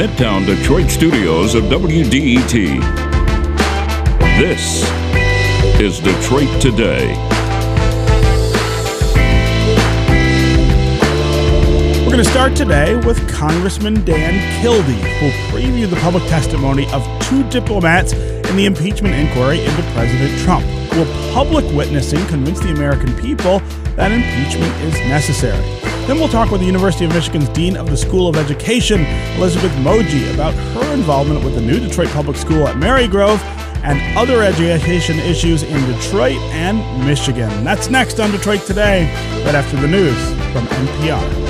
Midtown Detroit studios of WDET. This is Detroit Today. We're going to start today with Congressman Dan Kildee, who will preview the public testimony of two diplomats in the impeachment inquiry into President Trump. Will public witnessing convince the American people that impeachment is necessary? Then we'll talk with the University of Michigan's Dean of the School of Education, Elizabeth Moje, about her involvement with the new Detroit Public School at Marygrove and other education issues in Detroit and Michigan. That's next on Detroit Today, right after the news from NPR.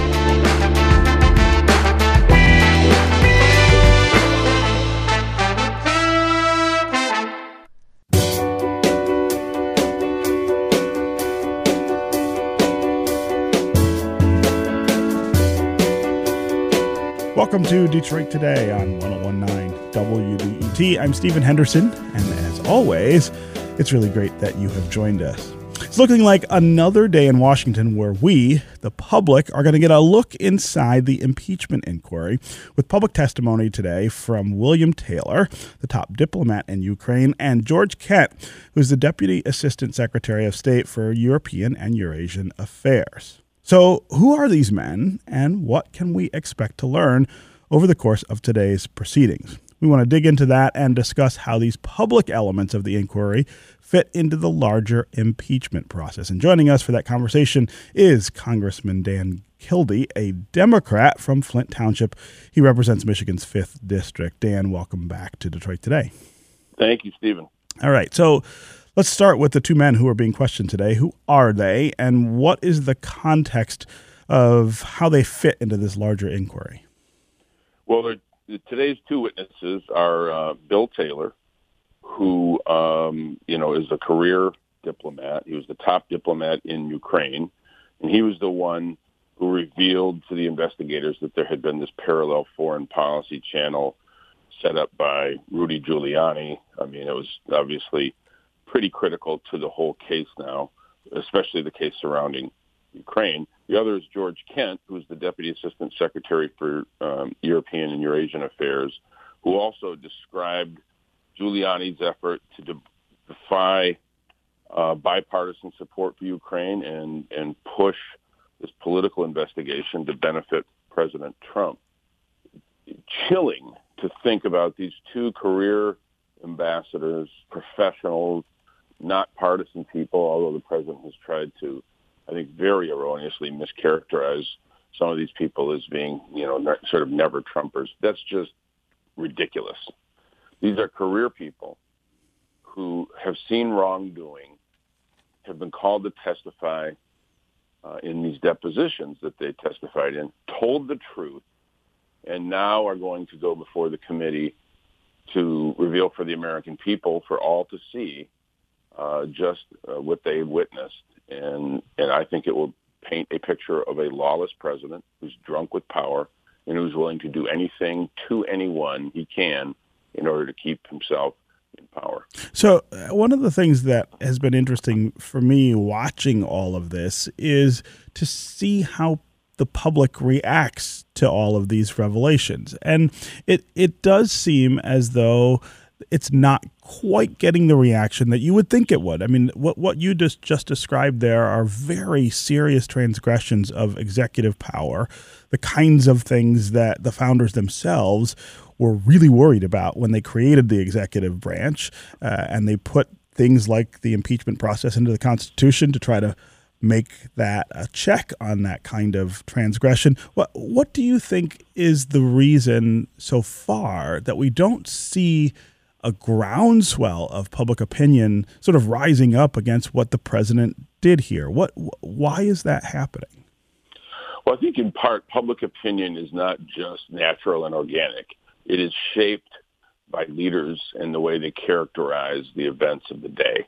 Welcome to Detroit Today on 1019 WDET. I'm Stephen Henderson, and as always, it's really great that you have joined us. It's looking like another day in Washington where we, the public, are going to get a look inside the impeachment inquiry with public testimony today from William Taylor, the top diplomat in Ukraine, and George Kent, who's the Deputy Assistant Secretary of State for European and Eurasian Affairs. So, who are these men and what can we expect to learn over the course of today's proceedings? We want to dig into that and discuss how these public elements of the inquiry fit into the larger impeachment process. And joining us for that conversation is Congressman Dan Kildee, a Democrat from Flint Township. He represents Michigan's 5th District. Dan, welcome back to Detroit today. Thank you, Stephen. All right. So, Let's start with the two men who are being questioned today. Who are they, and what is the context of how they fit into this larger inquiry? Well, today's two witnesses are uh, Bill Taylor, who um, you know is a career diplomat. He was the top diplomat in Ukraine, and he was the one who revealed to the investigators that there had been this parallel foreign policy channel set up by Rudy Giuliani. I mean, it was obviously pretty critical to the whole case now, especially the case surrounding Ukraine. The other is George Kent, who's the Deputy Assistant Secretary for um, European and Eurasian Affairs, who also described Giuliani's effort to de- defy uh, bipartisan support for Ukraine and, and push this political investigation to benefit President Trump. Chilling to think about these two career ambassadors, professionals, not partisan people, although the president has tried to, I think, very erroneously mischaracterize some of these people as being, you know, sort of never Trumpers. That's just ridiculous. These are career people who have seen wrongdoing, have been called to testify uh, in these depositions that they testified in, told the truth, and now are going to go before the committee to reveal for the American people for all to see uh, just uh, what they witnessed, and and I think it will paint a picture of a lawless president who's drunk with power and who's willing to do anything to anyone he can in order to keep himself in power. So, uh, one of the things that has been interesting for me watching all of this is to see how the public reacts to all of these revelations. And it it does seem as though it's not quite getting the reaction that you would think it would. I mean, what what you just just described there are very serious transgressions of executive power, the kinds of things that the founders themselves were really worried about when they created the executive branch, uh, and they put things like the impeachment process into the Constitution to try to make that a check on that kind of transgression. What what do you think is the reason so far that we don't see a groundswell of public opinion sort of rising up against what the president did here. What why is that happening? Well, I think in part public opinion is not just natural and organic. It is shaped by leaders and the way they characterize the events of the day.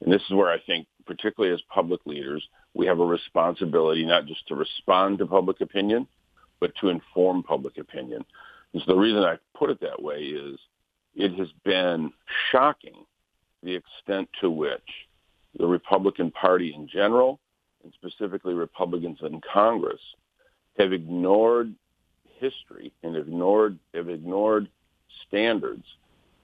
And this is where I think, particularly as public leaders, we have a responsibility not just to respond to public opinion, but to inform public opinion. And so the reason I put it that way is it has been shocking the extent to which the Republican Party in general, and specifically Republicans in Congress, have ignored history and ignored have ignored standards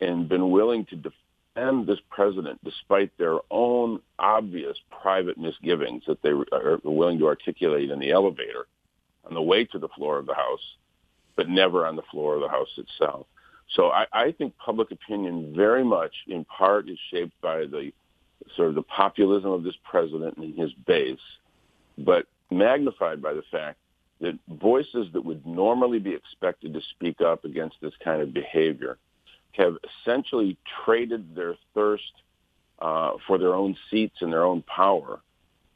and been willing to defend this president despite their own obvious private misgivings that they are willing to articulate in the elevator on the way to the floor of the House, but never on the floor of the House itself. So I, I think public opinion very much in part is shaped by the sort of the populism of this president and his base, but magnified by the fact that voices that would normally be expected to speak up against this kind of behavior have essentially traded their thirst uh, for their own seats and their own power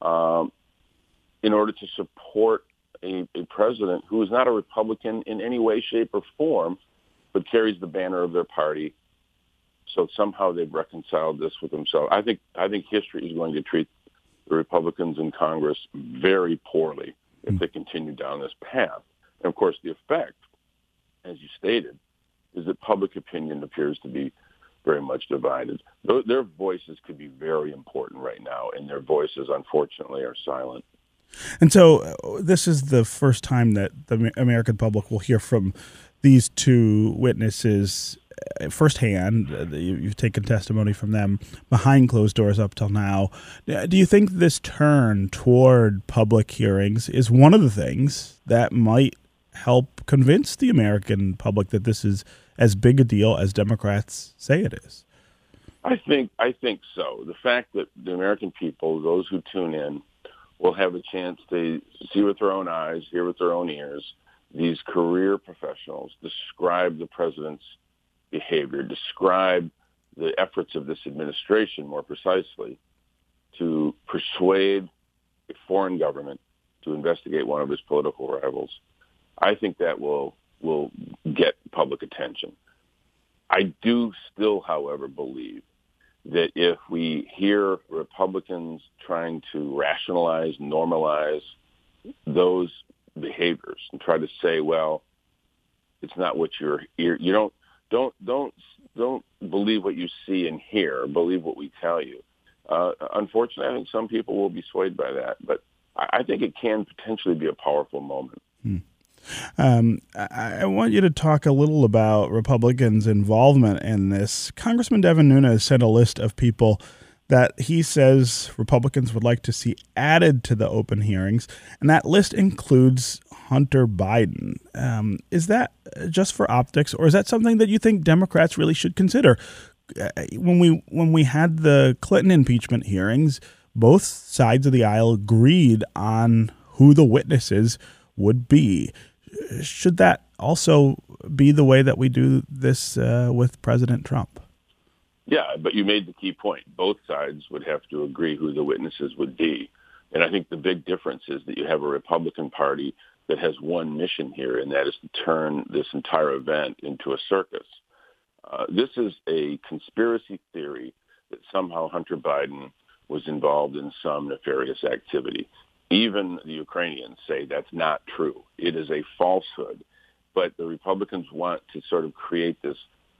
um, in order to support a, a president who is not a Republican in any way, shape, or form, but carries the banner of their party. So somehow they've reconciled this with themselves. I think I think history is going to treat the Republicans in Congress very poorly if they continue down this path. And of course, the effect, as you stated, is that public opinion appears to be very much divided. Their voices could be very important right now, and their voices, unfortunately, are silent. And so, uh, this is the first time that the American public will hear from these two witnesses uh, firsthand. Uh, you've taken testimony from them behind closed doors up till now. Do you think this turn toward public hearings is one of the things that might help convince the American public that this is as big a deal as Democrats say it is? I think I think so. The fact that the American people, those who tune in, will have a chance to see with their own eyes, hear with their own ears, these career professionals describe the president's behavior, describe the efforts of this administration more precisely to persuade a foreign government to investigate one of his political rivals. I think that will will get public attention. I do still, however, believe that if we hear Republicans trying to rationalize, normalize those behaviors and try to say, well, it's not what you're you don't don't don't don't believe what you see and hear. Believe what we tell you. Uh, unfortunately, I think some people will be swayed by that, but I, I think it can potentially be a powerful moment. Hmm. Um, I, I, want you to talk a little about Republicans' involvement in this. Congressman Devin Nunes sent a list of people that he says Republicans would like to see added to the open hearings, and that list includes Hunter Biden. Um, is that just for optics, or is that something that you think Democrats really should consider? Uh, when we when we had the Clinton impeachment hearings, both sides of the aisle agreed on who the witnesses would be. Should that also be the way that we do this uh, with President Trump? Yeah, but you made the key point. Both sides would have to agree who the witnesses would be. And I think the big difference is that you have a Republican Party that has one mission here, and that is to turn this entire event into a circus. Uh, this is a conspiracy theory that somehow Hunter Biden was involved in some nefarious activity. Even the Ukrainians say that's not true. It is a falsehood. But the Republicans want to sort of create this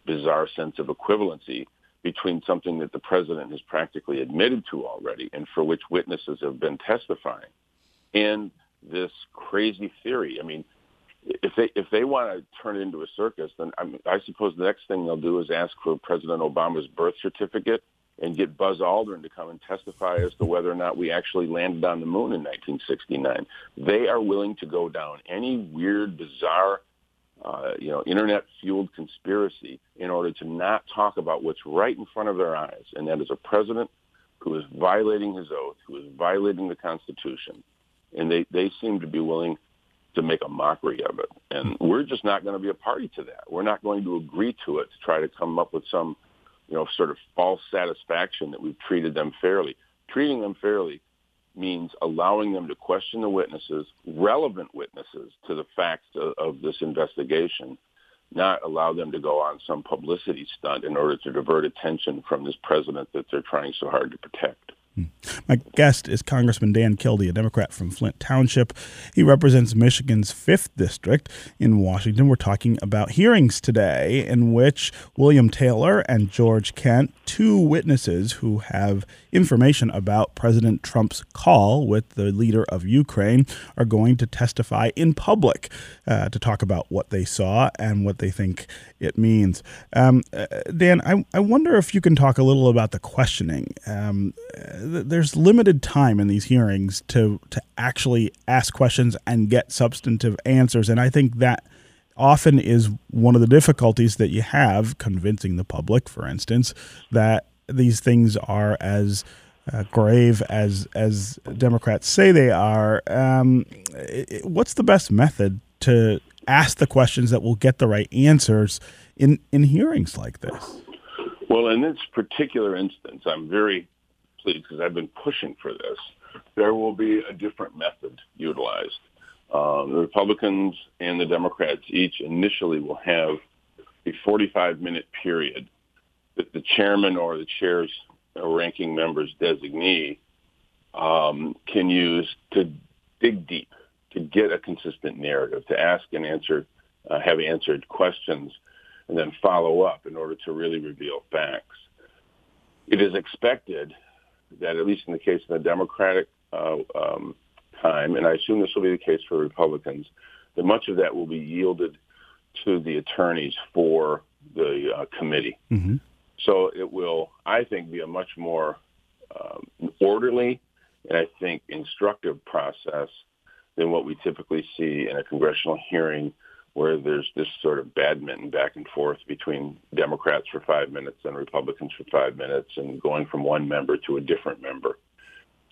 bizarre sense of equivalency between something that the president has practically admitted to already and for which witnesses have been testifying and this crazy theory. I mean, if they if they want to turn it into a circus, then I, mean, I suppose the next thing they'll do is ask for President Obama's birth certificate and get Buzz Aldrin to come and testify as to whether or not we actually landed on the moon in 1969. They are willing to go down any weird, bizarre, uh, you know, internet-fueled conspiracy in order to not talk about what's right in front of their eyes, and that is a president who is violating his oath, who is violating the Constitution, and they they seem to be willing to make a mockery of it. And we're just not going to be a party to that. We're not going to agree to it to try to come up with some you know, sort of false satisfaction that we've treated them fairly. Treating them fairly means allowing them to question the witnesses, relevant witnesses to the facts of, of this investigation, not allow them to go on some publicity stunt in order to divert attention from this president that they're trying so hard to protect. My guest is Congressman Dan Kildee, a Democrat from Flint Township. He represents Michigan's 5th District in Washington. We're talking about hearings today in which William Taylor and George Kent, two witnesses who have information about President Trump's call with the leader of Ukraine, are going to testify in public uh, to talk about what they saw and what they think it means. Um, uh, Dan, I, I wonder if you can talk a little about the questioning. Um, there's limited time in these hearings to to actually ask questions and get substantive answers, and I think that often is one of the difficulties that you have convincing the public, for instance, that these things are as uh, grave as as Democrats say they are. Um, it, what's the best method to ask the questions that will get the right answers in in hearings like this? Well, in this particular instance, I'm very pleased because I've been pushing for this. There will be a different method utilized. Um, the Republicans and the Democrats each initially will have a 45 minute period that the chairman or the chair's ranking member's designee um, can use to dig deep, to get a consistent narrative, to ask and answer, uh, have answered questions, and then follow up in order to really reveal facts. It is expected that, at least in the case of the Democratic uh, um, time, and I assume this will be the case for Republicans, that much of that will be yielded to the attorneys for the uh, committee. Mm-hmm. So it will, I think, be a much more um, orderly and I think instructive process than what we typically see in a congressional hearing where there's this sort of badminton back and forth between Democrats for five minutes and Republicans for five minutes and going from one member to a different member.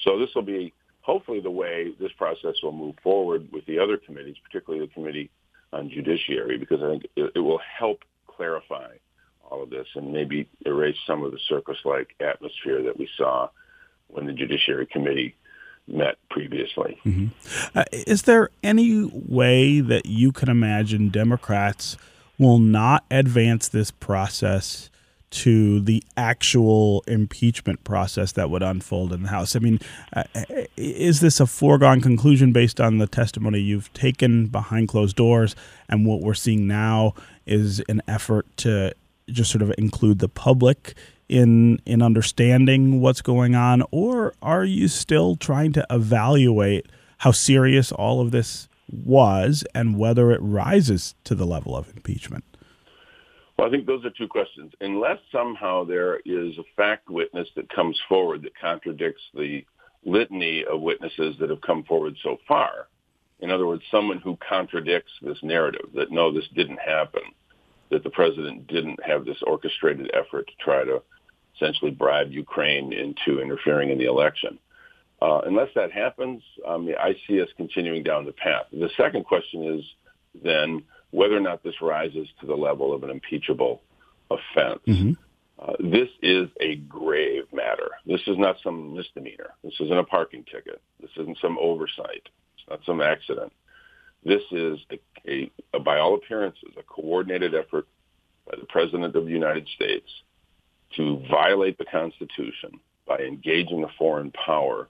So this will be hopefully the way this process will move forward with the other committees, particularly the Committee on Judiciary, because I think it, it will help clarify all of this and maybe erase some of the circus-like atmosphere that we saw when the Judiciary Committee met previously. Mm-hmm. Uh, is there any way that you can imagine Democrats will not advance this process to the actual impeachment process that would unfold in the House? I mean, uh, is this a foregone conclusion based on the testimony you've taken behind closed doors and what we're seeing now is an effort to just sort of include the public in in understanding what's going on, or are you still trying to evaluate how serious all of this was and whether it rises to the level of impeachment? Well, I think those are two questions. Unless somehow there is a fact witness that comes forward that contradicts the litany of witnesses that have come forward so far, in other words, someone who contradicts this narrative that no, this didn't happen, that the president didn't have this orchestrated effort to try to essentially bribe Ukraine into interfering in the election. Uh, unless that happens, um, I see us continuing down the path. The second question is then whether or not this rises to the level of an impeachable offense. Mm-hmm. Uh, this is a grave matter. This is not some misdemeanor. This isn't a parking ticket. This isn't some oversight. It's not some accident. This is, a, a, a by all appearances, a coordinated effort by the President of the United States to violate the Constitution by engaging a foreign power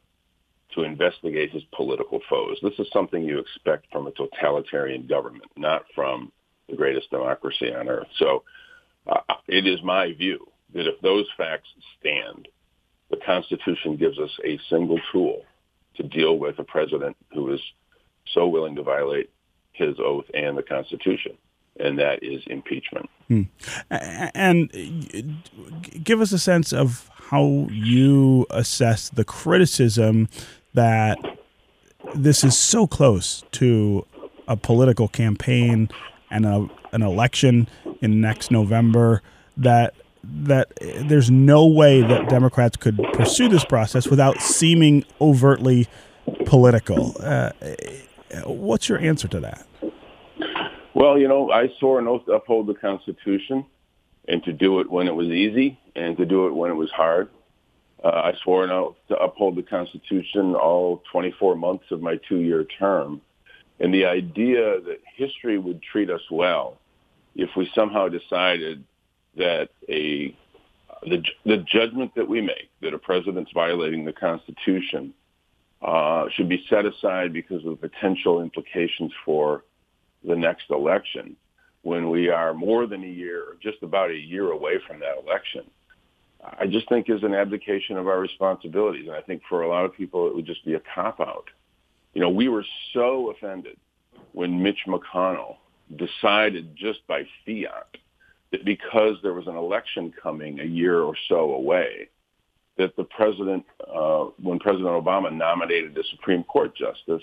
to investigate his political foes. This is something you expect from a totalitarian government, not from the greatest democracy on earth. So uh, it is my view that if those facts stand, the Constitution gives us a single tool to deal with a president who is so willing to violate his oath and the Constitution and that is impeachment. Hmm. And give us a sense of how you assess the criticism that this is so close to a political campaign and a, an election in next November that that there's no way that Democrats could pursue this process without seeming overtly political. Uh, what's your answer to that? Well, you know, I swore an oath to uphold the Constitution and to do it when it was easy and to do it when it was hard. Uh, I swore an oath to uphold the Constitution all 24 months of my two-year term. And the idea that history would treat us well if we somehow decided that a the, the judgment that we make that a president's violating the Constitution uh, should be set aside because of potential implications for the next election when we are more than a year, just about a year away from that election. I just think is an abdication of our responsibilities. And I think for a lot of people, it would just be a cop out. You know, we were so offended when Mitch McConnell decided just by fiat that because there was an election coming a year or so away, that the president, uh, when President Obama nominated the Supreme Court justice,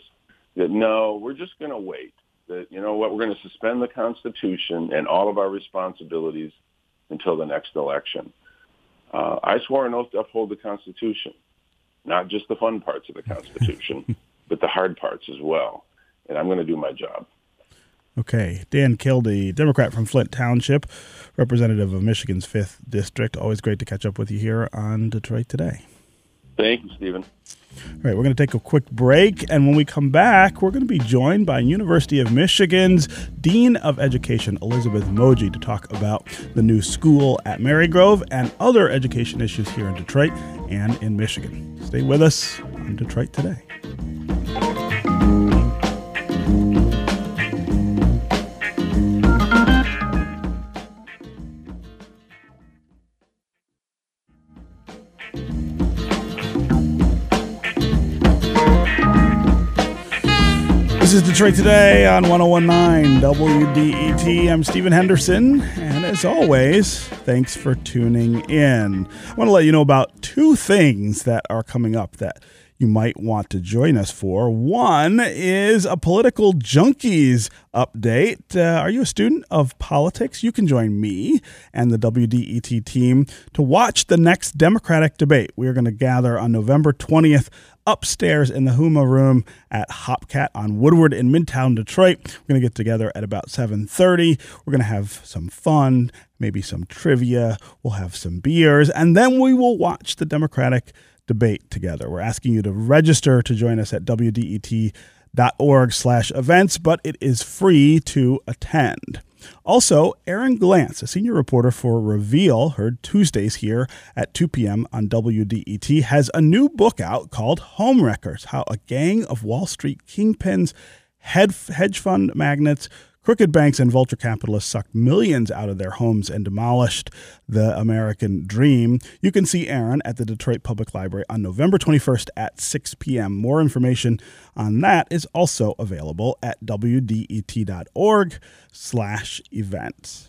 that no, we're just going to wait. That you know what, we're going to suspend the Constitution and all of our responsibilities until the next election. Uh, I swore an oath to uphold the Constitution, not just the fun parts of the Constitution, but the hard parts as well. And I'm going to do my job. Okay. Dan Kildee, Democrat from Flint Township, representative of Michigan's 5th District. Always great to catch up with you here on Detroit Today. Thank you, Stephen. All right, we're going to take a quick break, and when we come back, we're going to be joined by University of Michigan's Dean of Education, Elizabeth Moje, to talk about the new school at Marygrove and other education issues here in Detroit and in Michigan. Stay with us on Detroit Today. Detroit Today on 1019 WDET. I'm Stephen Henderson, and as always, thanks for tuning in. I want to let you know about two things that are coming up that you might want to join us for. One is a political junkies update. Uh, are you a student of politics? You can join me and the WDET team to watch the next Democratic debate. We are going to gather on November 20th upstairs in the Huma room at Hopcat on Woodward in Midtown Detroit. We're going to get together at about 7:30. We're going to have some fun, maybe some trivia, we'll have some beers, and then we will watch the Democratic debate together. We're asking you to register to join us at wdet.org slash events, but it is free to attend. Also, Aaron Glantz, a senior reporter for Reveal, heard Tuesdays here at 2 p.m. on WDET, has a new book out called *Home Homewreckers How a Gang of Wall Street Kingpins, Hedge Fund Magnates, Crooked banks and vulture capitalists sucked millions out of their homes and demolished the American dream. You can see Aaron at the Detroit Public Library on November 21st at 6 p.m. More information on that is also available at wdet.org slash events.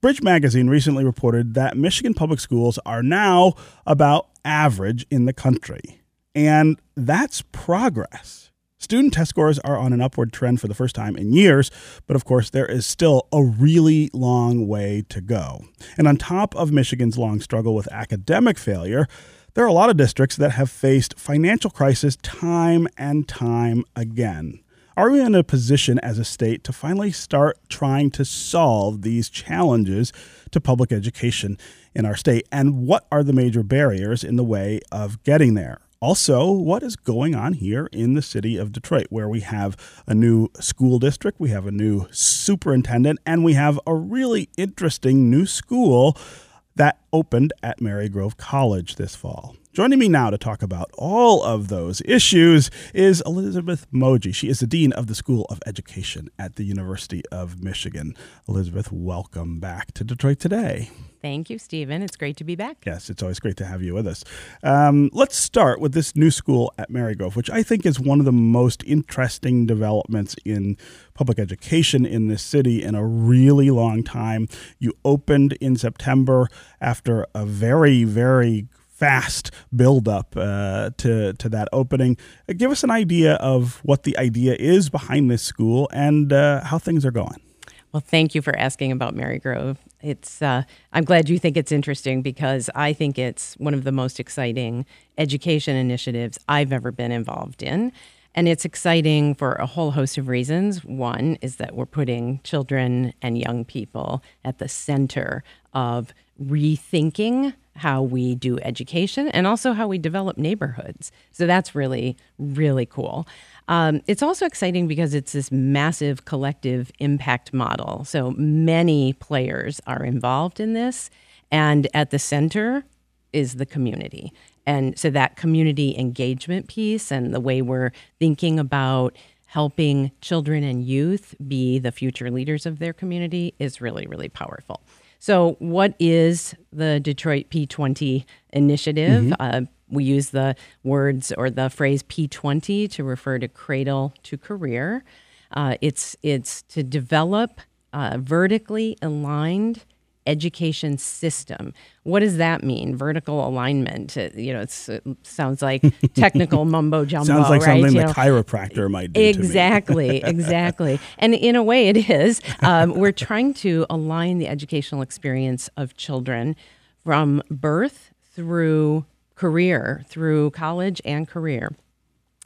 Bridge Magazine recently reported that Michigan public schools are now about average in the country. And that's progress. Student test scores are on an upward trend for the first time in years, but of course, there is still a really long way to go. And on top of Michigan's long struggle with academic failure, there are a lot of districts that have faced financial crisis time and time again. Are we in a position as a state to finally start trying to solve these challenges to public education in our state? And what are the major barriers in the way of getting there? Also, what is going on here in the city of Detroit, where we have a new school district, we have a new superintendent, and we have a really interesting new school that opened at Marygrove College this fall. Joining me now to talk about all of those issues is Elizabeth Moje. She is the Dean of the School of Education at the University of Michigan. Elizabeth, welcome back to Detroit Today. Thank you, Stephen. It's great to be back. Yes, it's always great to have you with us. Um, let's start with this new school at Marygrove, which I think is one of the most interesting developments in public education in this city in a really long time. You opened in September after a very, very fast build up uh, to to that opening. Give us an idea of what the idea is behind this school and uh, how things are going. Well, thank you for asking about Marygrove. It's uh, I'm glad you think it's interesting because I think it's one of the most exciting education initiatives I've ever been involved in. And it's exciting for a whole host of reasons. One is that we're putting children and young people at the center of rethinking how we do education and also how we develop neighborhoods. So that's really, really cool. Um, it's also exciting because it's this massive collective impact model. So many players are involved in this. And at the center is the community. And so that community engagement piece and the way we're thinking about helping children and youth be the future leaders of their community is really, really powerful. So, what is the Detroit P20 initiative? Mm-hmm. Uh, we use the words or the phrase P20 to refer to cradle to career. Uh, it's it's to develop uh, vertically aligned education system. What does that mean? Vertical alignment. Uh, you know, it sounds like technical mumbo jumbo. sounds like right? something you the know? chiropractor might do. Exactly, exactly. And in a way, it is. Um, we're trying to align the educational experience of children from birth through career, through college and career.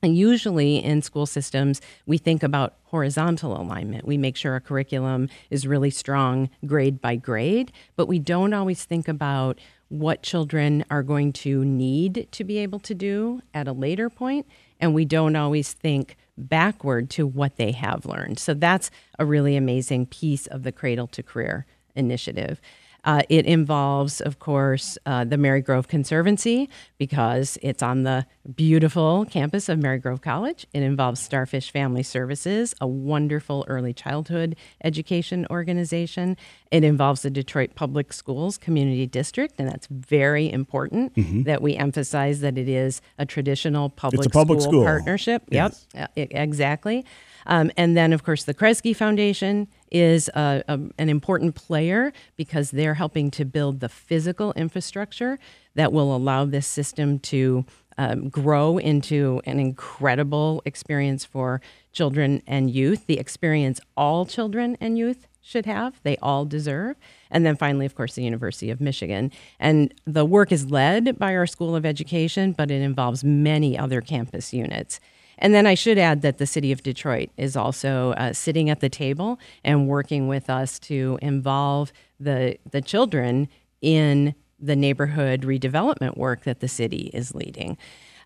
And usually in school systems, we think about horizontal alignment. We make sure a curriculum is really strong grade by grade, but we don't always think about what children are going to need to be able to do at a later point, and we don't always think backward to what they have learned. So that's a really amazing piece of the Cradle to Career initiative. Uh, it involves, of course, uh, the Marygrove Conservancy because it's on the beautiful campus of Marygrove College. It involves Starfish Family Services, a wonderful early childhood education organization. It involves the Detroit Public Schools Community District, and that's very important mm-hmm. that we emphasize that it is a traditional public, a public school, school, partnership. Yes. Yep, exactly. Um, and then, of course, the Kresge Foundation is a, a, an important player because they're helping to build the physical infrastructure that will allow this system to um, grow into an incredible experience for children and youth, the experience all children and youth should have, they all deserve. And then finally, of course, the University of Michigan. And the work is led by our School of Education, but it involves many other campus units. And then I should add that the city of Detroit is also uh, sitting at the table and working with us to involve the the children in the neighborhood redevelopment work that the city is leading.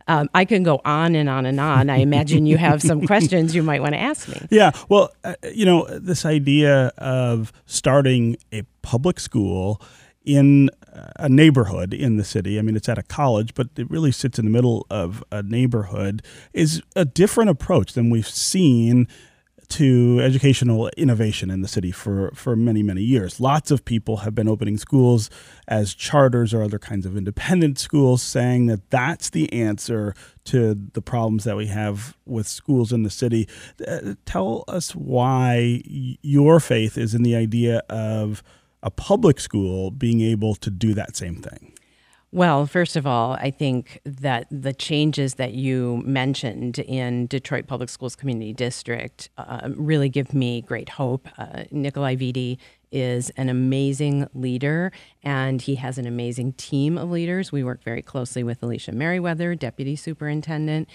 Um, I can go on and on and on. I imagine you have some questions you might want to ask me. Yeah, well, uh, you know, this idea of starting a public school in a neighborhood in the city. I mean, it's at a college, but it really sits in the middle of a neighborhood, is a different approach than we've seen to educational innovation in the city for, for many, many years. Lots of people have been opening schools as charters or other kinds of independent schools, saying that that's the answer to the problems that we have with schools in the city. Uh, tell us why your faith is in the idea of a public school being able to do that same thing? Well, first of all, I think that the changes that you mentioned in Detroit Public Schools Community District uh, really give me great hope. Uh, Nikolai Vitti is an amazing leader and he has an amazing team of leaders. We work very closely with Alycia Meriweather, Deputy Superintendent,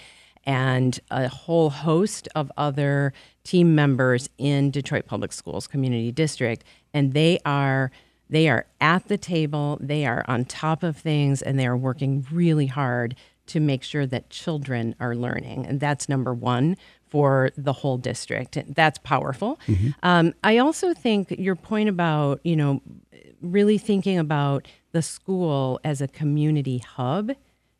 and a whole host of other team members in Detroit Public Schools Community District and they are they are at the table, they are on top of things and they are working really hard to make sure that children are learning. And that's number 1 for the whole district. That's powerful. Mm-hmm. Um, I also think your point about, you know, really thinking about the school as a community hub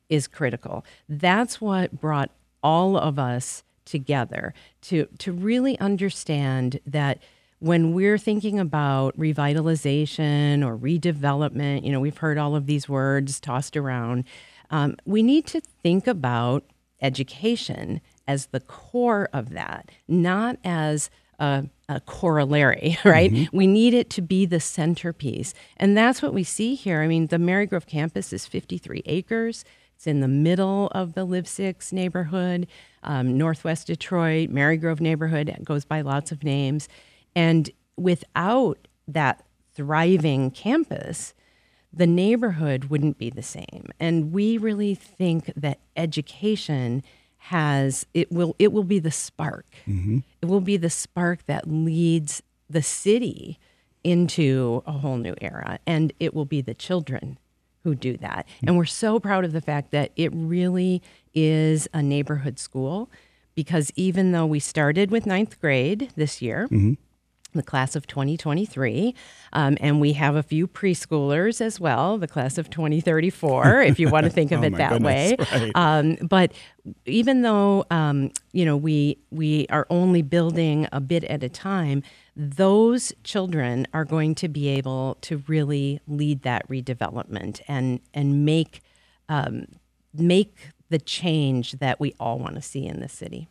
is critical. That's what brought all of us together to to really understand that when we're thinking about revitalization or redevelopment, you know, we've heard all of these words tossed around. Um, we need to think about education as the core of that, not as a, a corollary, right? Mm-hmm. We need it to be the centerpiece. And that's what we see here. I mean, the Marygrove campus is 53 acres. It's in the middle of the Live Six neighborhood, um, Northwest Detroit, Marygrove neighborhood. It goes by lots of names. And without that thriving campus, the neighborhood wouldn't be the same. And we really think that education has it will it will be the spark. Mm-hmm. It will be the spark that leads the city into a whole new era and it will be the children who do that. And we're so proud of the fact that it really is a neighborhood school because even though we started with ninth grade this year, mm-hmm the class of 2023. Um, and we have a few preschoolers as well, the class of 2034, if you want to think of Oh it that goodness, way. right. Um, but even though um, you know we we are only building a bit at a time, those children are going to be able to really lead that redevelopment and and make um, make the change that we all want to see in the city.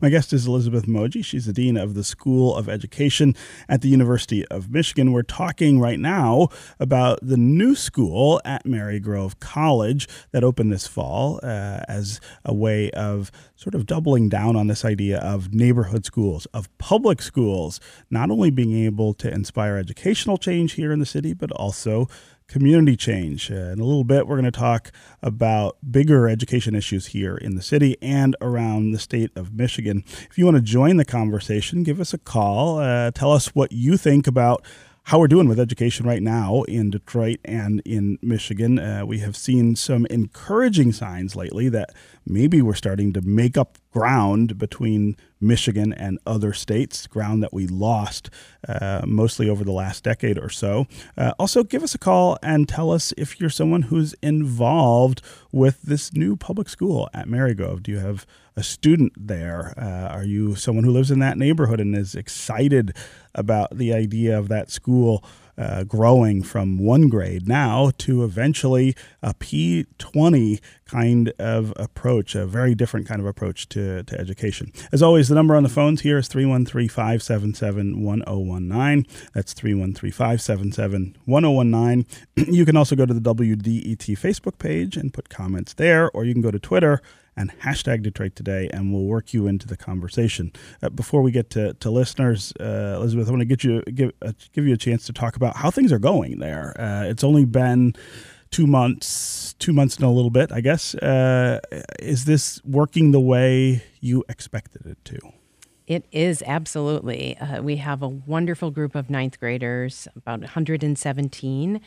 My guest is Elizabeth Moje. She's the Dean of the School of Education at the University of Michigan. We're talking right now about the new school at Marygrove College that opened this fall uh, as a way of sort of doubling down on this idea of neighborhood schools, of public schools, not only being able to inspire educational change here in the city, but also community change. Uh, in a little bit, we're going to talk about bigger education issues here in the city and around the state of Michigan. If you want to join the conversation, give us a call. Uh, tell us what you think about how we're doing with education right now in Detroit and in Michigan. Uh, we have seen some encouraging signs lately that maybe we're starting to make up ground between Michigan and other states, ground that we lost uh, mostly over the last decade or so. Uh, also, give us a call and tell us if you're someone who's involved with this new public school at Marygrove. Do you have a student there? Uh, are you someone who lives in that neighborhood and is excited about the idea of that school? Uh, growing from one grade now to eventually a P20 kind of approach, a very different kind of approach to, to education. As always, the number on the phones here is 313 577 1019. That's 313 577 1019. You can also go to the WDET Facebook page and put comments there, or you can go to Twitter and hashtag Detroit Today, and we'll work you into the conversation. Uh, before we get to, to listeners, uh, Elizabeth, I want to get you give uh, give you a chance to talk about how things are going there. Uh, it's only been two months, two months and a little bit, I guess. Uh, is this working the way you expected it to? It is absolutely. Uh, we have a wonderful group of ninth graders, about 117.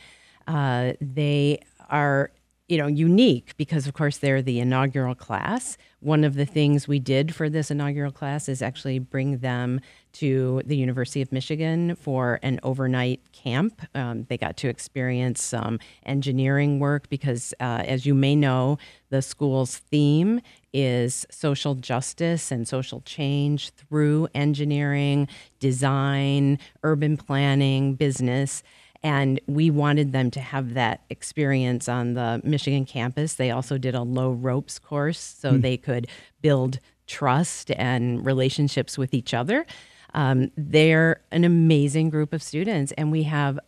Uh, they are, you know, unique because, of course, they're the inaugural class. One of the things we did for this inaugural class is actually bring them to the University of Michigan for an overnight camp. Um, they got to experience some engineering work because, uh, as you may know, the school's theme is social justice and social change through engineering, design, urban planning, business. And we wanted them to have that experience on the Michigan campus. They also did a low ropes course so they could build trust and relationships with each other. Um, they're an amazing group of students, and we have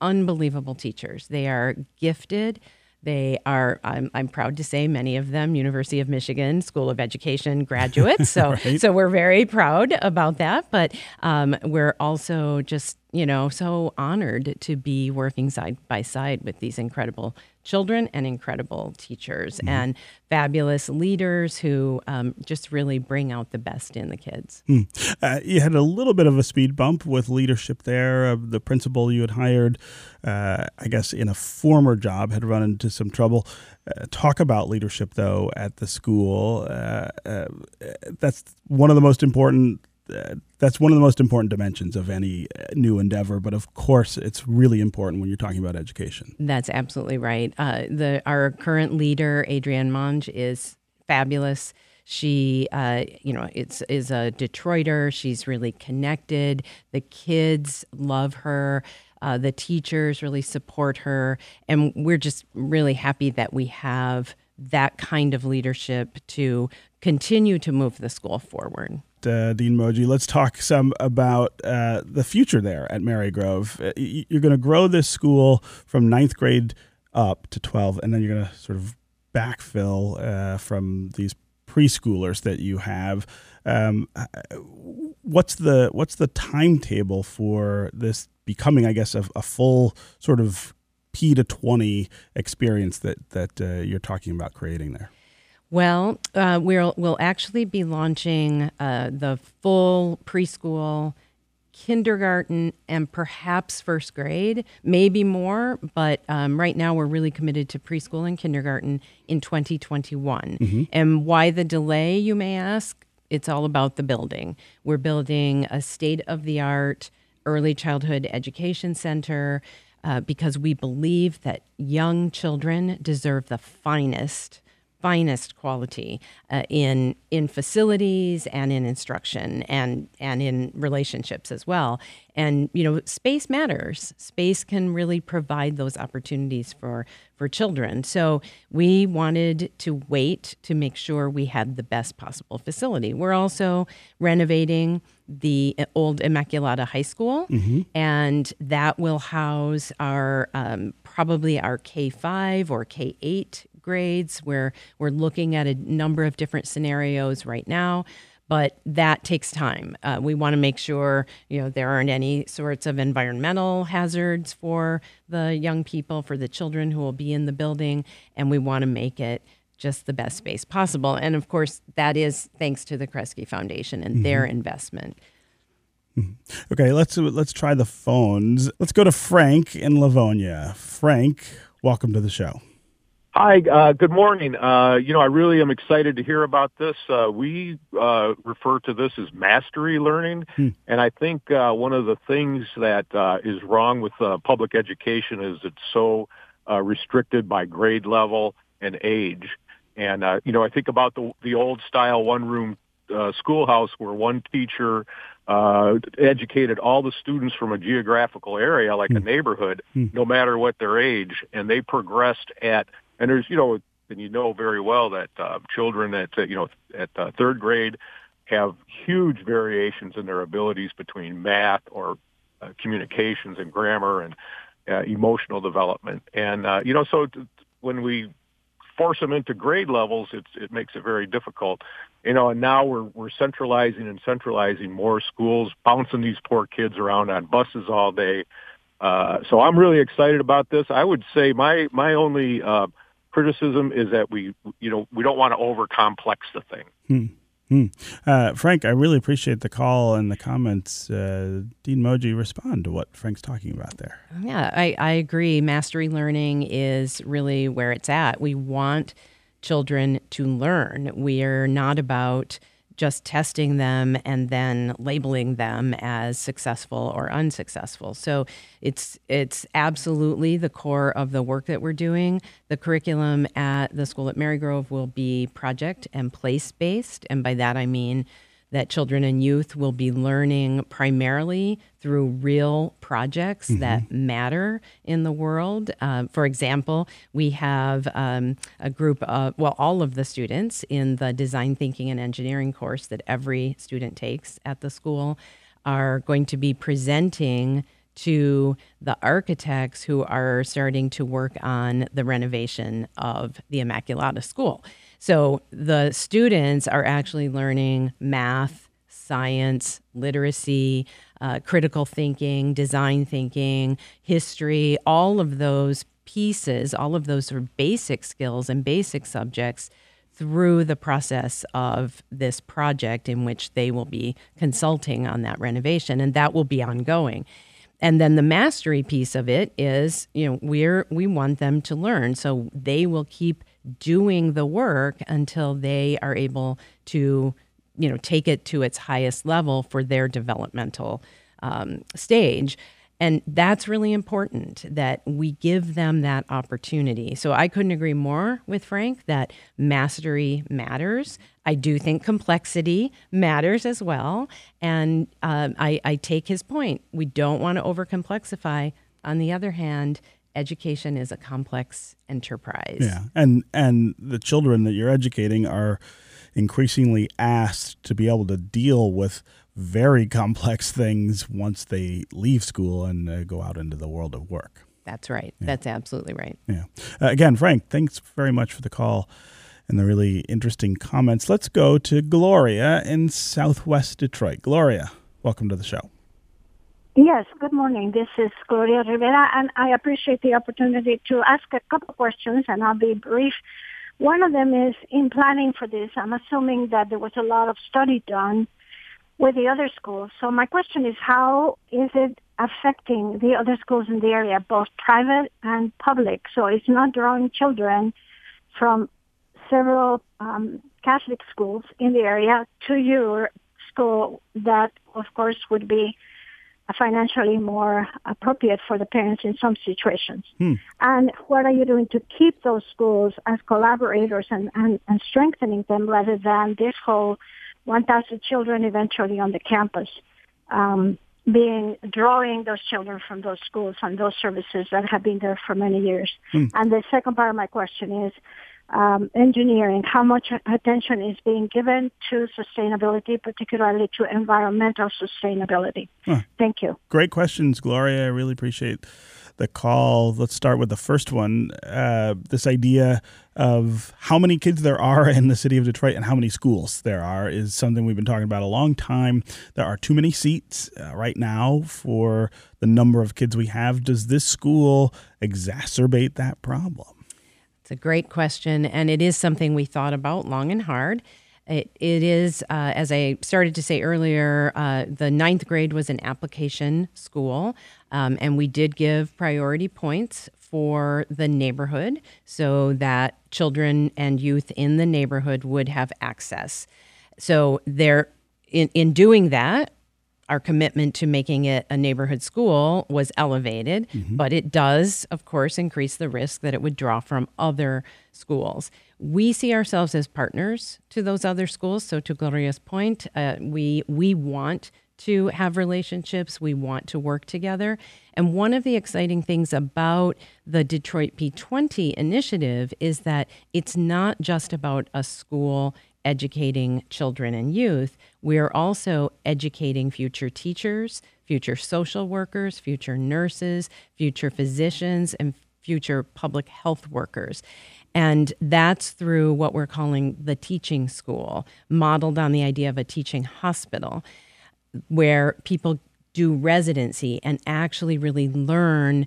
unbelievable teachers. They are gifted. They are, I'm, I'm proud to say, many of them University of Michigan School of Education graduates. So, so we're very proud about that. But um, we're also just, you know, so honored to be working side by side with these incredible children and incredible teachers and fabulous leaders who um, just really bring out the best in the kids. Uh, you had a little bit of a speed bump with leadership there. Uh, the principal you had hired, uh, I guess, in a former job, had run into some trouble. Uh, talk about leadership, though, at the school. Uh, uh, that's one of the most important. That's one of the most important dimensions of any uh, new endeavor. But of course, it's really important when you're talking about education. That's absolutely right. Uh, the our current leader, Adrienne Monge, is fabulous. She, uh, you know, it's is a Detroiter. She's really connected. The kids love her. Uh, the teachers really support her, and we're just really happy that we have that kind of leadership to continue to move the school forward. uh, Dean Moje. Let's talk some about uh, the future there at Marygrove. Uh, You're going to grow this school from ninth grade up to 12, and then you're going to sort of backfill uh, from these preschoolers that you have. Um, uh, what's the what's the timetable for this becoming, I guess, a, a full sort of P to 20 experience that that uh, you're talking about creating there? Well, uh, we'll we'll actually be launching uh, the full preschool, kindergarten, and perhaps first grade, maybe more. But um, right now, we're really committed to preschool and kindergarten in 2021. And why the delay, you may ask? It's all about the building. We're building a state of the art early childhood education center uh, because we believe that young children deserve the finest finest quality uh, in in facilities and in instruction and and in relationships as well. And you know, space matters. Space can really provide those opportunities for for children. So we wanted to wait to make sure we had the best possible facility. We're also renovating the old Immaculata High School, mm-hmm. and that will house our um, probably our K five or K eight grades where we're looking at a number of different scenarios right now but that takes time. Uh, we want to make sure you know there aren't any sorts of environmental hazards for the young people, for the children who will be in the building, and we want to make it just the best space possible. And of course, that is thanks to the Kresge Foundation and mm-hmm. their investment. Mm-hmm. Okay, let's let's try the phones. Let's go to Frank in Livonia. Frank, welcome to the show. Hi, uh, good morning. Uh, you know, I really am excited to hear about this. Uh, we uh, refer to this as mastery learning, hmm. and I think uh, one of the things that uh, is wrong with public education is it's so restricted by grade level and age. And you know, I think about the the old style one room schoolhouse where one teacher educated all the students from a geographical area, like hmm. a neighborhood, hmm. no matter what their age, and they progressed at and there's, you know, and you know very well that uh, children at, you know, at uh, third grade have huge variations in their abilities between math or uh, communications and grammar and uh, emotional development. And, uh, you know, so t- when we force them into grade levels, it's, it makes it very difficult. You know, and now we're, we're centralizing and centralizing more schools, bouncing these poor kids around on buses all day. Uh, so I'm really excited about this. I would say my, my only, uh, criticism is that we, you know, we don't want to over complex the thing. Hmm. Hmm. Uh, Frank, I really appreciate the call and the comments. Uh, Dean Moje, respond to what Frank's talking about there. Yeah, I, I agree. Mastery learning is really where it's at. We want children to learn. We are not about just testing them and then labeling them as successful or unsuccessful. So it's it's absolutely the core of the work that we're doing. The curriculum at the school at Marygrove will be project and place based, and by that I mean that children and youth will be learning primarily through real projects mm-hmm. that matter in the world. Uh, for example, we have um, a group of, well, all of the students in the design thinking and engineering course that every student takes at the school are going to be presenting to the architects who are starting to work on the renovation of the Immaculata School. So the students are actually learning math, science, literacy, uh, critical thinking, design thinking, history, all of those pieces, all of those sort of basic skills and basic subjects through the process of this project in which they will be consulting on that renovation and that will be ongoing. And then the mastery piece of it is you know we're we want them to learn so they will keep doing the work until they are able to you know take it to its highest level for their developmental um, stage and that's really important that we give them that opportunity. So I couldn't agree more with Frank that mastery matters. I do think complexity matters as well. And um, I, I take his point. We don't want to overcomplexify. On the other hand, education is a complex enterprise. Yeah. And and the children that you're educating are increasingly asked to be able to deal with very complex things once they leave school and uh, go out into the world of work. That's right. Yeah. That's absolutely right. Yeah. Uh, again, Frank, thanks very much for the call and the really interesting comments. Let's go to Gloria in Southwest Detroit. Gloria, welcome to the show. Yes, good morning. This is Gloria Rivera, and I appreciate the opportunity to ask a couple questions, and I'll be brief. One of them is in planning for this, I'm assuming that there was a lot of study done with the other schools. So my question is, how is it affecting the other schools in the area, both private and public? So it's not drawing children from several um, Catholic schools in the area to your school that, of course, would be financially more appropriate for the parents in some situations. Hmm. And what are you doing to keep those schools as collaborators and, and, and strengthening them rather than this whole 1,000 children eventually on the campus um, being drawing those children from those schools and those services that have been there for many years. Hmm. And the second part of my question is, um, engineering, how much attention is being given to sustainability, particularly to environmental sustainability? Huh. Thank you. Great questions, Gloria. I really appreciate the call. Let's start with the first one. Uh, this idea of how many kids there are in the city of Detroit and how many schools there are is something we've been talking about a long time. There are too many seats uh, right now for the number of kids we have. Does this school exacerbate that problem? It's a great question, and it is something we thought about long and hard. It, it is, uh, as I started to say earlier, uh, the ninth grade was an application school, um, and we did give priority points for the neighborhood so that children and youth in the neighborhood would have access. So there, in, in doing that, our commitment to making it a neighborhood school was elevated, mm-hmm. but it does, of course, increase the risk that it would draw from other schools. We see ourselves as partners to those other schools. So, to Gloria's point, uh, we we want to have relationships. We want to work together. And one of the exciting things about the Detroit P20 initiative is that it's not just about a school educating children and youth, we are also educating future teachers, future social workers, future nurses, future physicians, and future public health workers. And that's through what we're calling the teaching school, modeled on the idea of a teaching hospital, where people do residency and actually really learn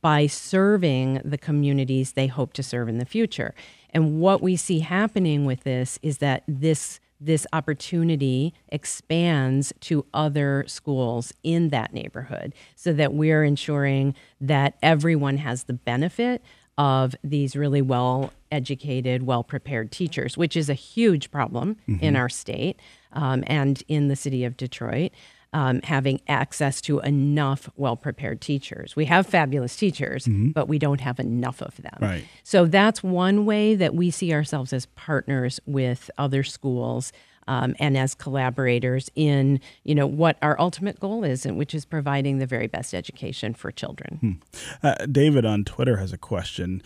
by serving the communities they hope to serve in the future. And what we see happening with this is that this this opportunity expands to other schools in that neighborhood so that we're ensuring that everyone has the benefit of these really well educated, well prepared teachers, which is a huge problem mm-hmm. in our state um, and in the city of Detroit um, having access to enough well prepared teachers. We have fabulous teachers, mm-hmm. but we don't have enough of them. Right. So that's one way that we see ourselves as partners with other schools. Um, and as collaborators in you know what our ultimate goal is, and which is providing the very best education for children. Hmm. Uh, David on Twitter has a question.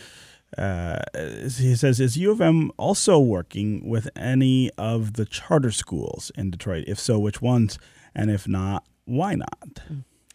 Uh, he says, "Is U of M also working with any of the charter schools in Detroit? If so, which ones? And if not, why not?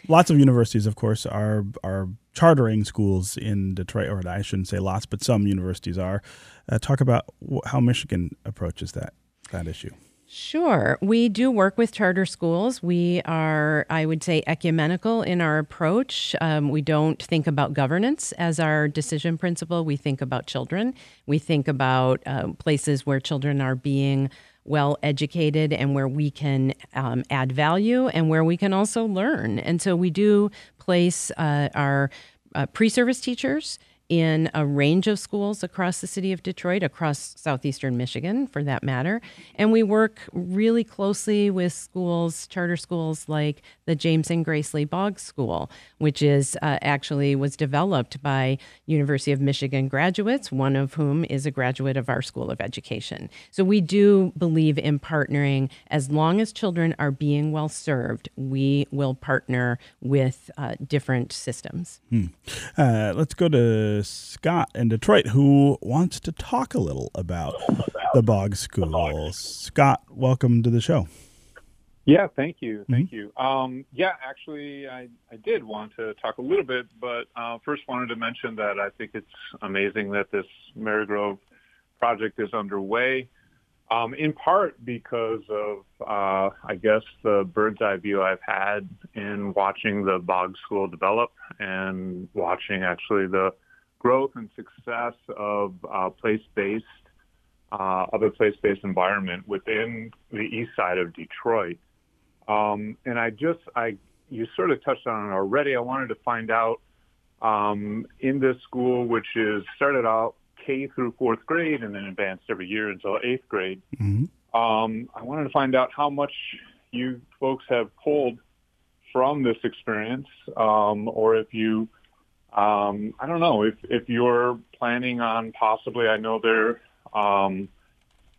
Lots of universities, of course, are are chartering schools in Detroit, or I shouldn't say lots, but some universities are. Uh, talk about how Michigan approaches that that issue. Sure. We do work with charter schools. We are, I would say, ecumenical in our approach. Um, we don't think about governance as our decision principle. We think about children. We think about uh, places where children are being well educated and where we can um, add value and where we can also learn. And so we do place uh, our uh, pre service teachers in a range of schools across the city of Detroit, across southeastern Michigan for that matter. And we work really closely with schools, charter schools like the James and Grace Lee Boggs School, which is uh, actually was developed by University of Michigan graduates, one of whom is a graduate of our School of Education. So we do believe in partnering. As long as children are being well served, we will partner with uh, different systems. Hmm. Uh, let's go to Scott in Detroit who wants to talk a little about the Boggs School. Scott, welcome to the show. Yeah, thank you. Thank mm-hmm. you. Um, yeah, actually, I, I did want to talk a little bit, but uh, first wanted to mention that I think it's amazing that this Marygrove project is underway. Um, in part because of, uh, I guess, the bird's eye view I've had in watching the Boggs School develop and watching actually the growth and success of uh, place-based, uh, other place-based environment within the east side of Detroit. Um, and I just, I, you sort of touched on it already. I wanted to find out um, in this school, which is started out K through fourth grade and then advanced every year until eighth grade. Mm-hmm. Um, I wanted to find out how much you folks have pulled from this experience, um, or if you, um, I don't know, if if you're planning on possibly, I know there. Um,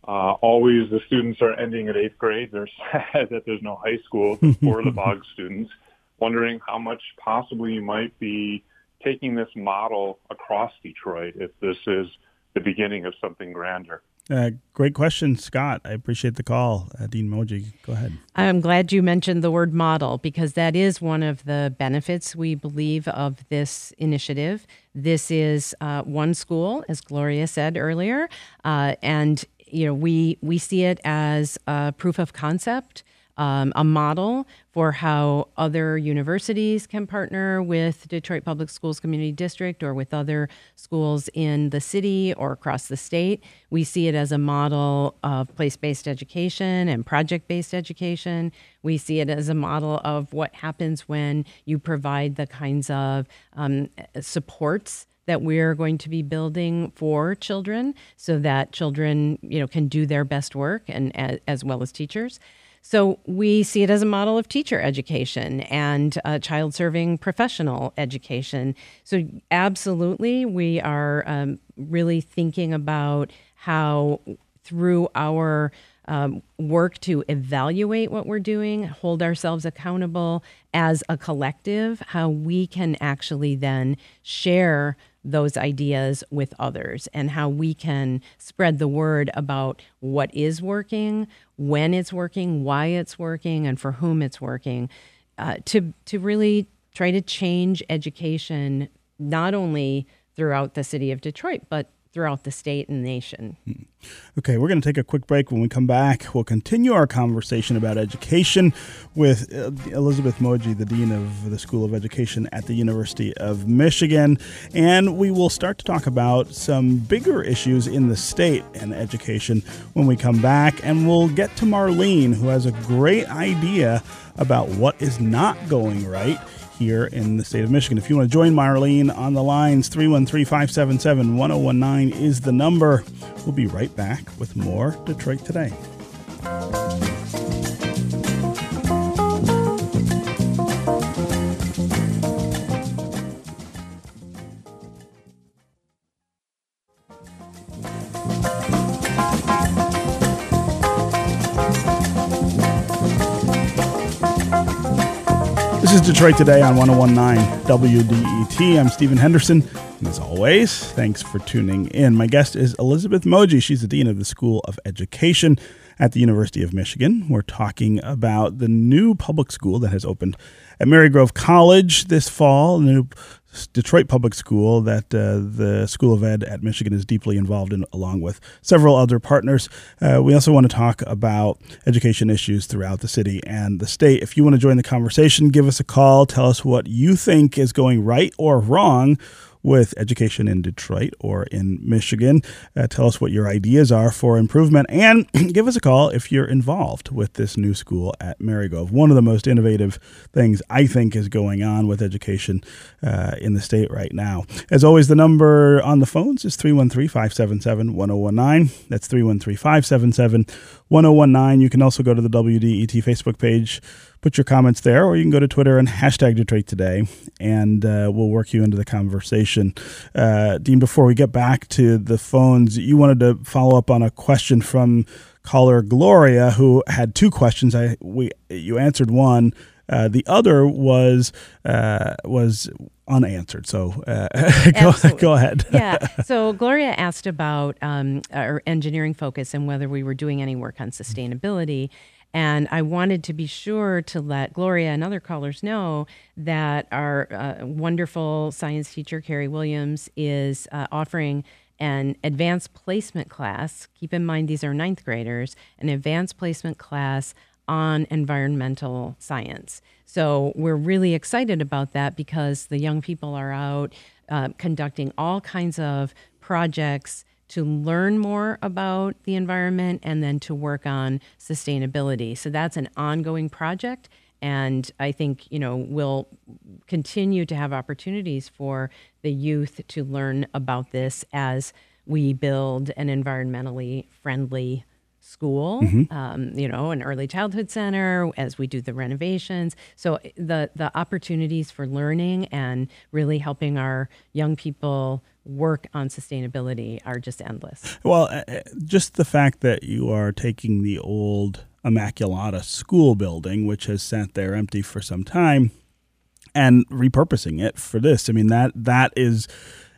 uh, always the students are ending at eighth grade. They're sad that there's no high school for the Boggs students. Wondering how much possibly you might be taking this model across Detroit if this is the beginning of something grander. Uh, great question, Scott. I appreciate the call. Uh, Dean Moje, go ahead. I'm glad you mentioned the word model because that is one of the benefits we believe of this initiative. This is uh, one school, as Gloria said earlier, uh, and you know we we see it as a proof of concept um, a model for how other universities can partner with Detroit Public Schools Community District or with other schools in the city or across the state. We see it as a model of place based education and project based education. We see it as a model of what happens when you provide the kinds of um, supports that we're going to be building for children so that children you know can do their best work and as, as well as teachers so we see it as a model of teacher education and uh, child serving professional education. So, absolutely, we are um, really thinking about how through our um, work to evaluate what we're doing, hold ourselves accountable as a collective, how we can actually then share those ideas with others and how we can spread the word about what is working, when it's working, why it's working, and for whom it's working, uh, to to really try to change education not only throughout the city of Detroit but throughout the state and nation. Hmm. Okay, we're going to take a quick break. When we come back, we'll continue our conversation about education with uh, Elizabeth Moje, the Dean of the School of Education at the University of Michigan. And we will start to talk about some bigger issues in the state and education when we come back. And we'll get to Marlene, who has a great idea about what is not going right here in the state of Michigan. If you want to join Marlene on the lines, 313 577 1019 is the number. We'll be right back with more Detroit Today. Detroit Today on 1019 WDET. I'm Stephen Henderson. And as always, thanks for tuning in. My guest is Elizabeth Moje. She's the Dean of the School of Education at the University of Michigan. We're talking about the new public school that has opened at Marygrove College this fall, the new Detroit Public School that uh, the School of Ed at Michigan is deeply involved in, along with several other partners. Uh, we also want to talk about education issues throughout the city and the state. If you want to join the conversation, give us a call. Tell us what you think is going right or wrong with education in Detroit or in Michigan. Uh, tell us what your ideas are for improvement and give us a call if you're involved with this new school at Marygrove. One of the most innovative things I think is going on with education uh, in the state right now. As always, the number on the phones is 313 577 1019. That's 313 577 1019. You can also go to the WDET Facebook page put your comments there, or you can go to Twitter and hashtag Detroit Today, and uh, we'll work you into the conversation. Uh, Dean, before we get back to the phones, you wanted to follow up on a question from caller Gloria, who had two questions. I we you answered one. Uh, the other was uh, was unanswered. So uh, go, go, ahead. yeah. So Gloria asked about um, our engineering focus and whether we were doing any work on sustainability. And I wanted to be sure to let Gloria and other callers know that our uh, wonderful science teacher, Carrie Williams, is uh, offering an advanced placement class. Keep in mind, these are ninth graders, an advanced placement class on environmental science. So we're really excited about that because the young people are out uh, conducting all kinds of projects to learn more about the environment and then to work on sustainability. So that's an ongoing project. And I think, you know, we'll continue to have opportunities for the youth to learn about this as we build an environmentally friendly school, mm-hmm. um, you know, an early childhood center as we do the renovations. So the the opportunities for learning and really helping our young people work on sustainability are just endless. Well, uh, uh, just the fact that you are taking the old Immaculata school building, which has sat there empty for some time, and repurposing it for this. I mean that that is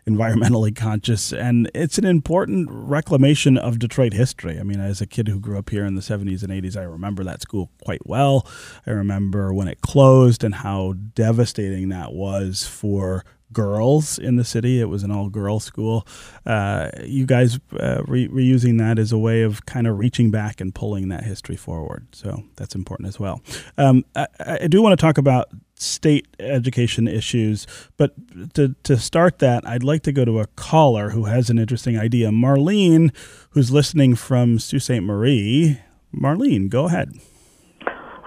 environmentally conscious and it's an important reclamation of Detroit history. I mean, as a kid who grew up here in the 70s and 80s, I remember that school quite well. I remember when it closed and how devastating that was for girls in the city. It was an all girls school. Uh, you guys uh, re- reusing that as a way of kind of reaching back and pulling that history forward. So that's important as well. Um, I, I, do want to talk about state education issues, but to, to start that, I'd like to go to a caller who has an interesting idea. Marlene, who's listening from Sault Ste. Marie. Marlene, go ahead.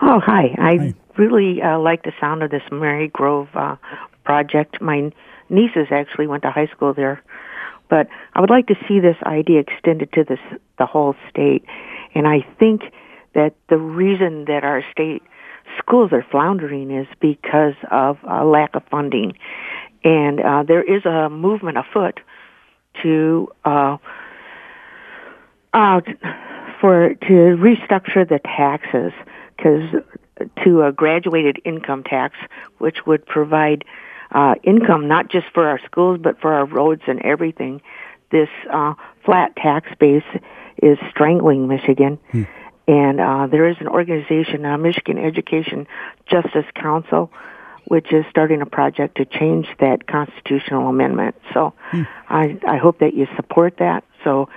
Oh, hi. I hi. really uh, like the sound of this Marygrove uh, project. My nieces actually went to high school there, but I would like to see this idea extended to this the whole state. And I think that the reason that our state schools are floundering is because of a lack of funding, and uh, there is a movement afoot to uh, uh, for to restructure the taxes because to a graduated income tax, which would provide uh, income, not just for our schools, but for our roads and everything. This uh, flat tax base is strangling Michigan. Hmm. And uh, there is an organization, uh, Michigan Education Justice Council, which is starting a project to change that constitutional amendment. So hmm. I, I hope that you support that. So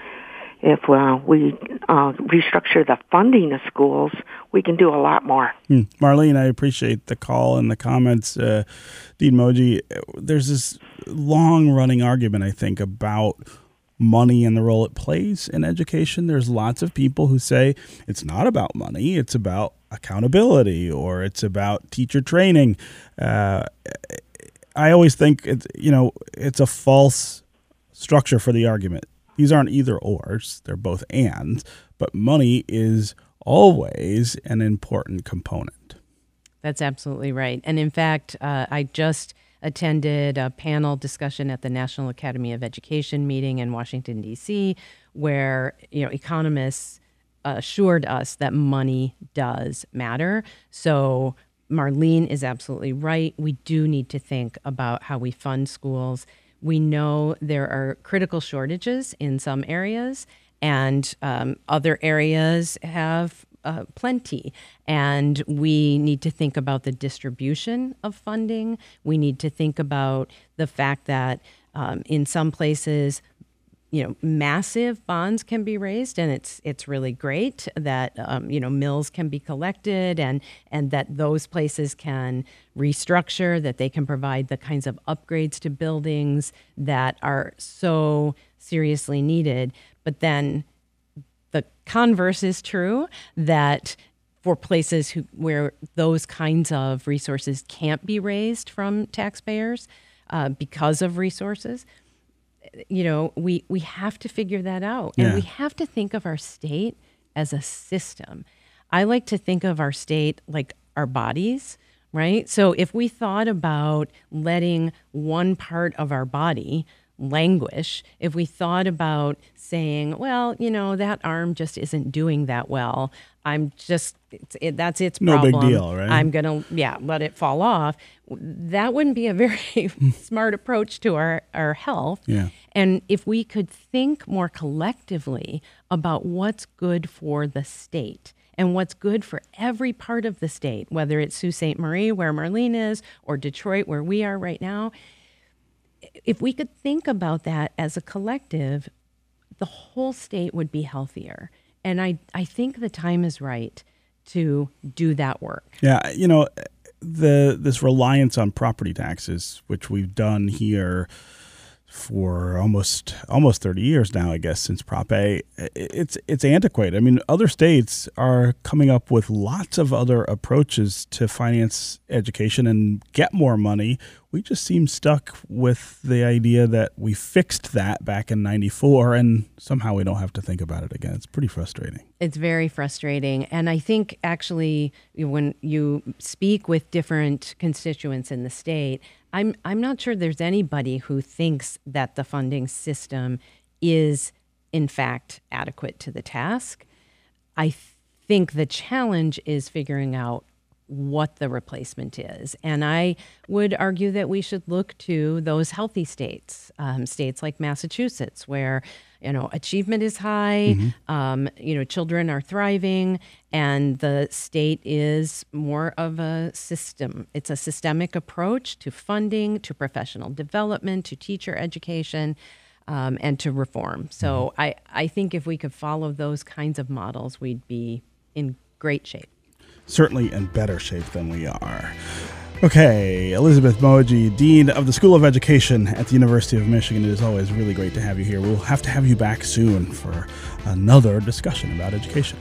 if uh, we uh, restructure the funding of schools, we can do a lot more. Hmm. Marlene, I appreciate the call and the comments. Uh, Dean Moje, there's this long running argument, I think, about money and the role it plays in education. There's lots of people who say it's not about money, it's about accountability or it's about teacher training. Uh, I always think it's, you know, it's a false structure for the argument these aren't either ors, they're both ands, but money is always an important component. That's absolutely right. And in fact, uh, I just attended a panel discussion at the National Academy of Education meeting in Washington D.C., where you know economists assured us that money does matter. So Marlene is absolutely right. We do need to think about how we fund schools we know there are critical shortages in some areas, and um, other areas have uh, plenty. And we need to think about the distribution of funding. We need to think about the fact that um, in some places, you know massive bonds can be raised and it's it's really great that um, you know mills can be collected and and that those places can restructure that they can provide the kinds of upgrades to buildings that are so seriously needed but then the converse is true that for places who, where those kinds of resources can't be raised from taxpayers uh, because of resources you know, we we have to figure that out, and we have to think of our state as a system. I like to think of our state like our bodies, right? So if we thought about letting one part of our body languish, if we thought about saying, well, you know, that arm just isn't doing that well, I'm just, it's, it, that's its problem. No big deal, right? I'm going to, yeah, let it fall off. That wouldn't be a very smart approach to our, our health. Yeah. And if we could think more collectively about what's good for the state and what's good for every part of the state, whether it's Sault Ste. Marie, where Marlene is, or Detroit, where we are right now, if we could think about that as a collective, the whole state would be healthier. And I, I think the time is right to do that work. Yeah, you know, the this reliance on property taxes, which we've done here for almost almost 30 years now, I guess, since Prop A. It's it's antiquated. I mean, other states are coming up with lots of other approaches to finance education and get more money we just seem stuck with the idea that we fixed that back in 94 and somehow we don't have to think about it again. It's pretty frustrating. It's very frustrating. And I think actually, when you speak with different constituents in the state, I'm, I'm not sure there's anybody who thinks that the funding system is, in fact, adequate to the task. I think the challenge is figuring out what the replacement is. And I would argue that we should look to those healthy states, um, states like Massachusetts, where you know achievement is high, mm-hmm. um, you know children are thriving, and the state is more of a system. It's a systemic approach to funding, to professional development, to teacher education. Um, and to reform. So mm-hmm. I, I think if we could follow those kinds of models, we'd be in great shape certainly in better shape than we are. Okay, Elizabeth Moje, Dean of the School of Education at the University of Michigan. It is always really great to have you here. We'll have to have you back soon for another discussion about education.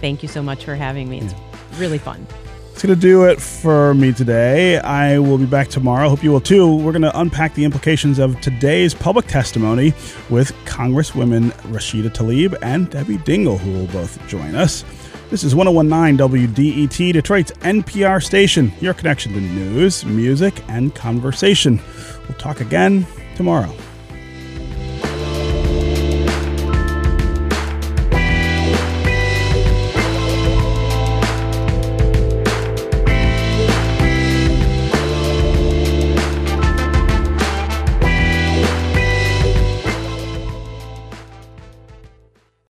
Thank you so much for having me. It's really fun. It's going to do it for me today. I will be back tomorrow. Hope you will too. We're going to unpack the implications of today's public testimony with Congresswomen Rashida Tlaib and Debbie Dingell, who will both join us. This is 1019 WDET, Detroit's NPR station, your connection to news, music, and conversation. We'll talk again tomorrow.